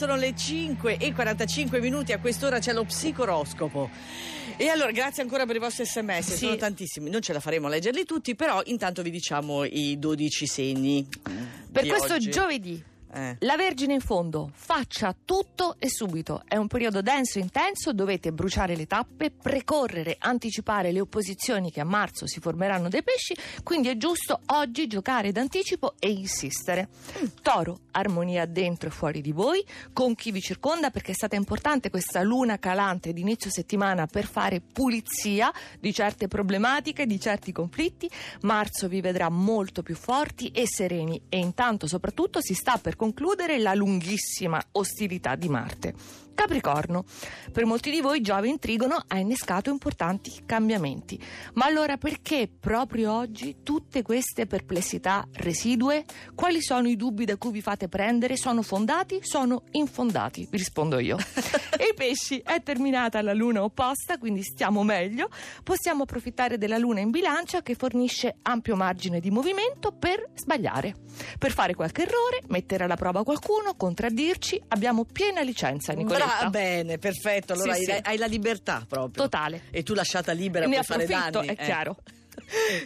Sono le 5 e 45 minuti, a quest'ora c'è lo psicoroscopo. E allora, grazie ancora per i vostri sms, Sì. sono tantissimi, non ce la faremo a leggerli tutti, però intanto vi diciamo i 12 segni. Per questo oggi. giovedì, Eh. la Vergine in fondo, faccia tutto e subito. È un periodo denso e intenso, dovete bruciare le tappe, precorrere, anticipare le opposizioni che a marzo si formeranno dei pesci, quindi è giusto oggi giocare d'anticipo e insistere. Toro, armonia dentro e fuori di voi, con chi vi circonda perché è stata importante questa luna calante di inizio settimana per fare pulizia di certe problematiche, di certi conflitti. Marzo vi vedrà molto più forti e sereni e intanto soprattutto si sta per concludere la lunghissima ostilità di Marte. Capricorno, per molti di voi Giove in Trigono ha innescato importanti cambiamenti. Ma allora perché proprio oggi tutte queste perplessità residue? Quali sono i dubbi da cui vi fate prendere? Sono fondati? Sono infondati? Vi rispondo io. e i pesci è terminata la luna opposta, quindi stiamo meglio. Possiamo approfittare della luna in bilancia che fornisce ampio margine di movimento per sbagliare, per fare qualche errore, mettere alla prova qualcuno, contraddirci. Abbiamo piena licenza, Nicoletta. Bra- bene, perfetto, allora Sì, hai, sì. hai la libertà proprio. Totale. E tu lasciata libera ne per fare danni. è eh. chiaro.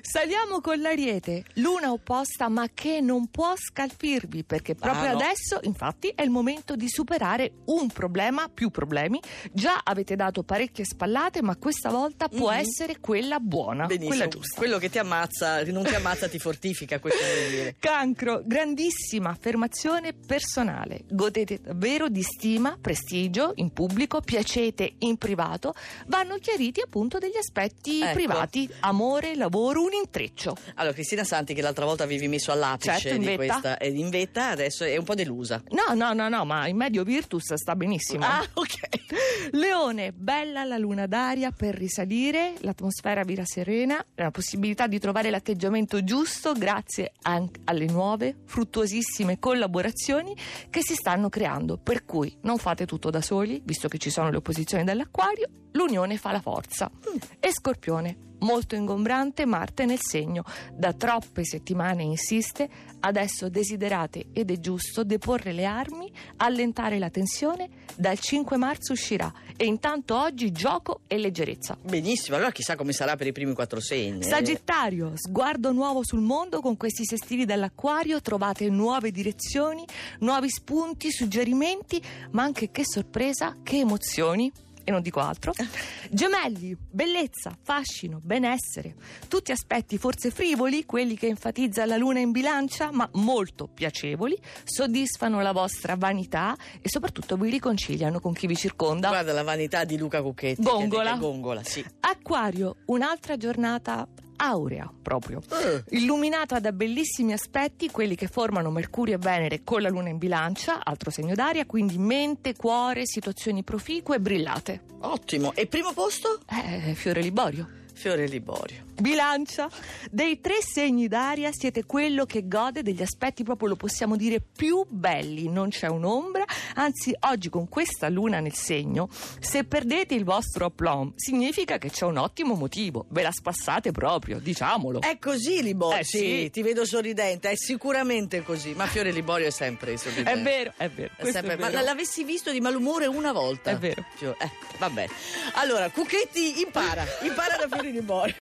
Saliamo con l'ariete, luna opposta ma che non può scalfirvi perché proprio Ah, no. adesso infatti è il momento di superare un problema, più problemi. Già avete dato parecchie spallate ma questa volta può Mhm. essere quella buona, Benissimo. quella giusta. Quello che ti ammazza, non ti ammazza ti fortifica, questo vuol dire. Cancro, grandissima affermazione personale. Godete davvero di stima, prestigio in pubblico, piacete in privato. Vanno chiariti appunto degli aspetti Ecco. privati, amore, lavoro, un intreccio. Allora, Cristina Santi, che l'altra volta avevi messo all'apice Certo, di vetta. questa, ed in vetta, adesso è un po' delusa. No, no, no, no, ma in medio Virtus sta benissimo. Ah, ok. Leone, bella la luna d'aria per risalire, l'atmosfera vira serena, la possibilità di trovare l'atteggiamento giusto grazie anche alle nuove, fruttuosissime collaborazioni che si stanno creando. Per cui non fate tutto da soli, visto che ci sono le opposizioni dell'acquario, l'unione fa la forza. E Scorpione, molto ingombrante Marte nel segno, da troppe settimane insiste, adesso desiderate ed è giusto deporre le armi, allentare la tensione, dal 5 marzo uscirà e intanto oggi gioco e leggerezza. Benissimo, allora chissà come sarà per i primi quattro segni. eh. Sagittario, sguardo nuovo sul mondo con questi sestili dall'acquario, trovate nuove direzioni, nuovi spunti, suggerimenti, ma anche che sorpresa, che emozioni. E non dico altro. Gemelli, bellezza, fascino, benessere. Tutti aspetti forse frivoli, quelli che enfatizza la luna in bilancia, ma molto piacevoli, soddisfano la vostra vanità e soprattutto vi riconciliano con chi vi circonda. Guarda la vanità di Luca Cucchetti. che- Gongola. che- Gongola, sì. Acquario, un'altra giornata aurea proprio. Eh. Illuminata da bellissimi aspetti, quelli che formano Mercurio e Venere con la Luna in bilancia, altro segno d'aria, quindi mente, cuore, situazioni proficue e brillate. Ottimo. E primo posto? Eh, Fiore Liborio. Fiore Liborio. Bilancia, dei tre segni d'aria siete quello che gode degli aspetti proprio lo possiamo dire più belli, non c'è un'ombra, anzi oggi con questa luna nel segno, se perdete il vostro aplomb significa che c'è un ottimo motivo, ve la spassate proprio, diciamolo. È così Liborio? Eh, sì. ti vedo sorridente, è sicuramente così. Ma Fiore Liborio è sempre sorridente. È vero, è vero. È sempre- è vero. Ma l'avessi visto di malumore una volta. È vero. Eh, vabbè. Allora, Cucchetti impara, impara da Fiore Liborio.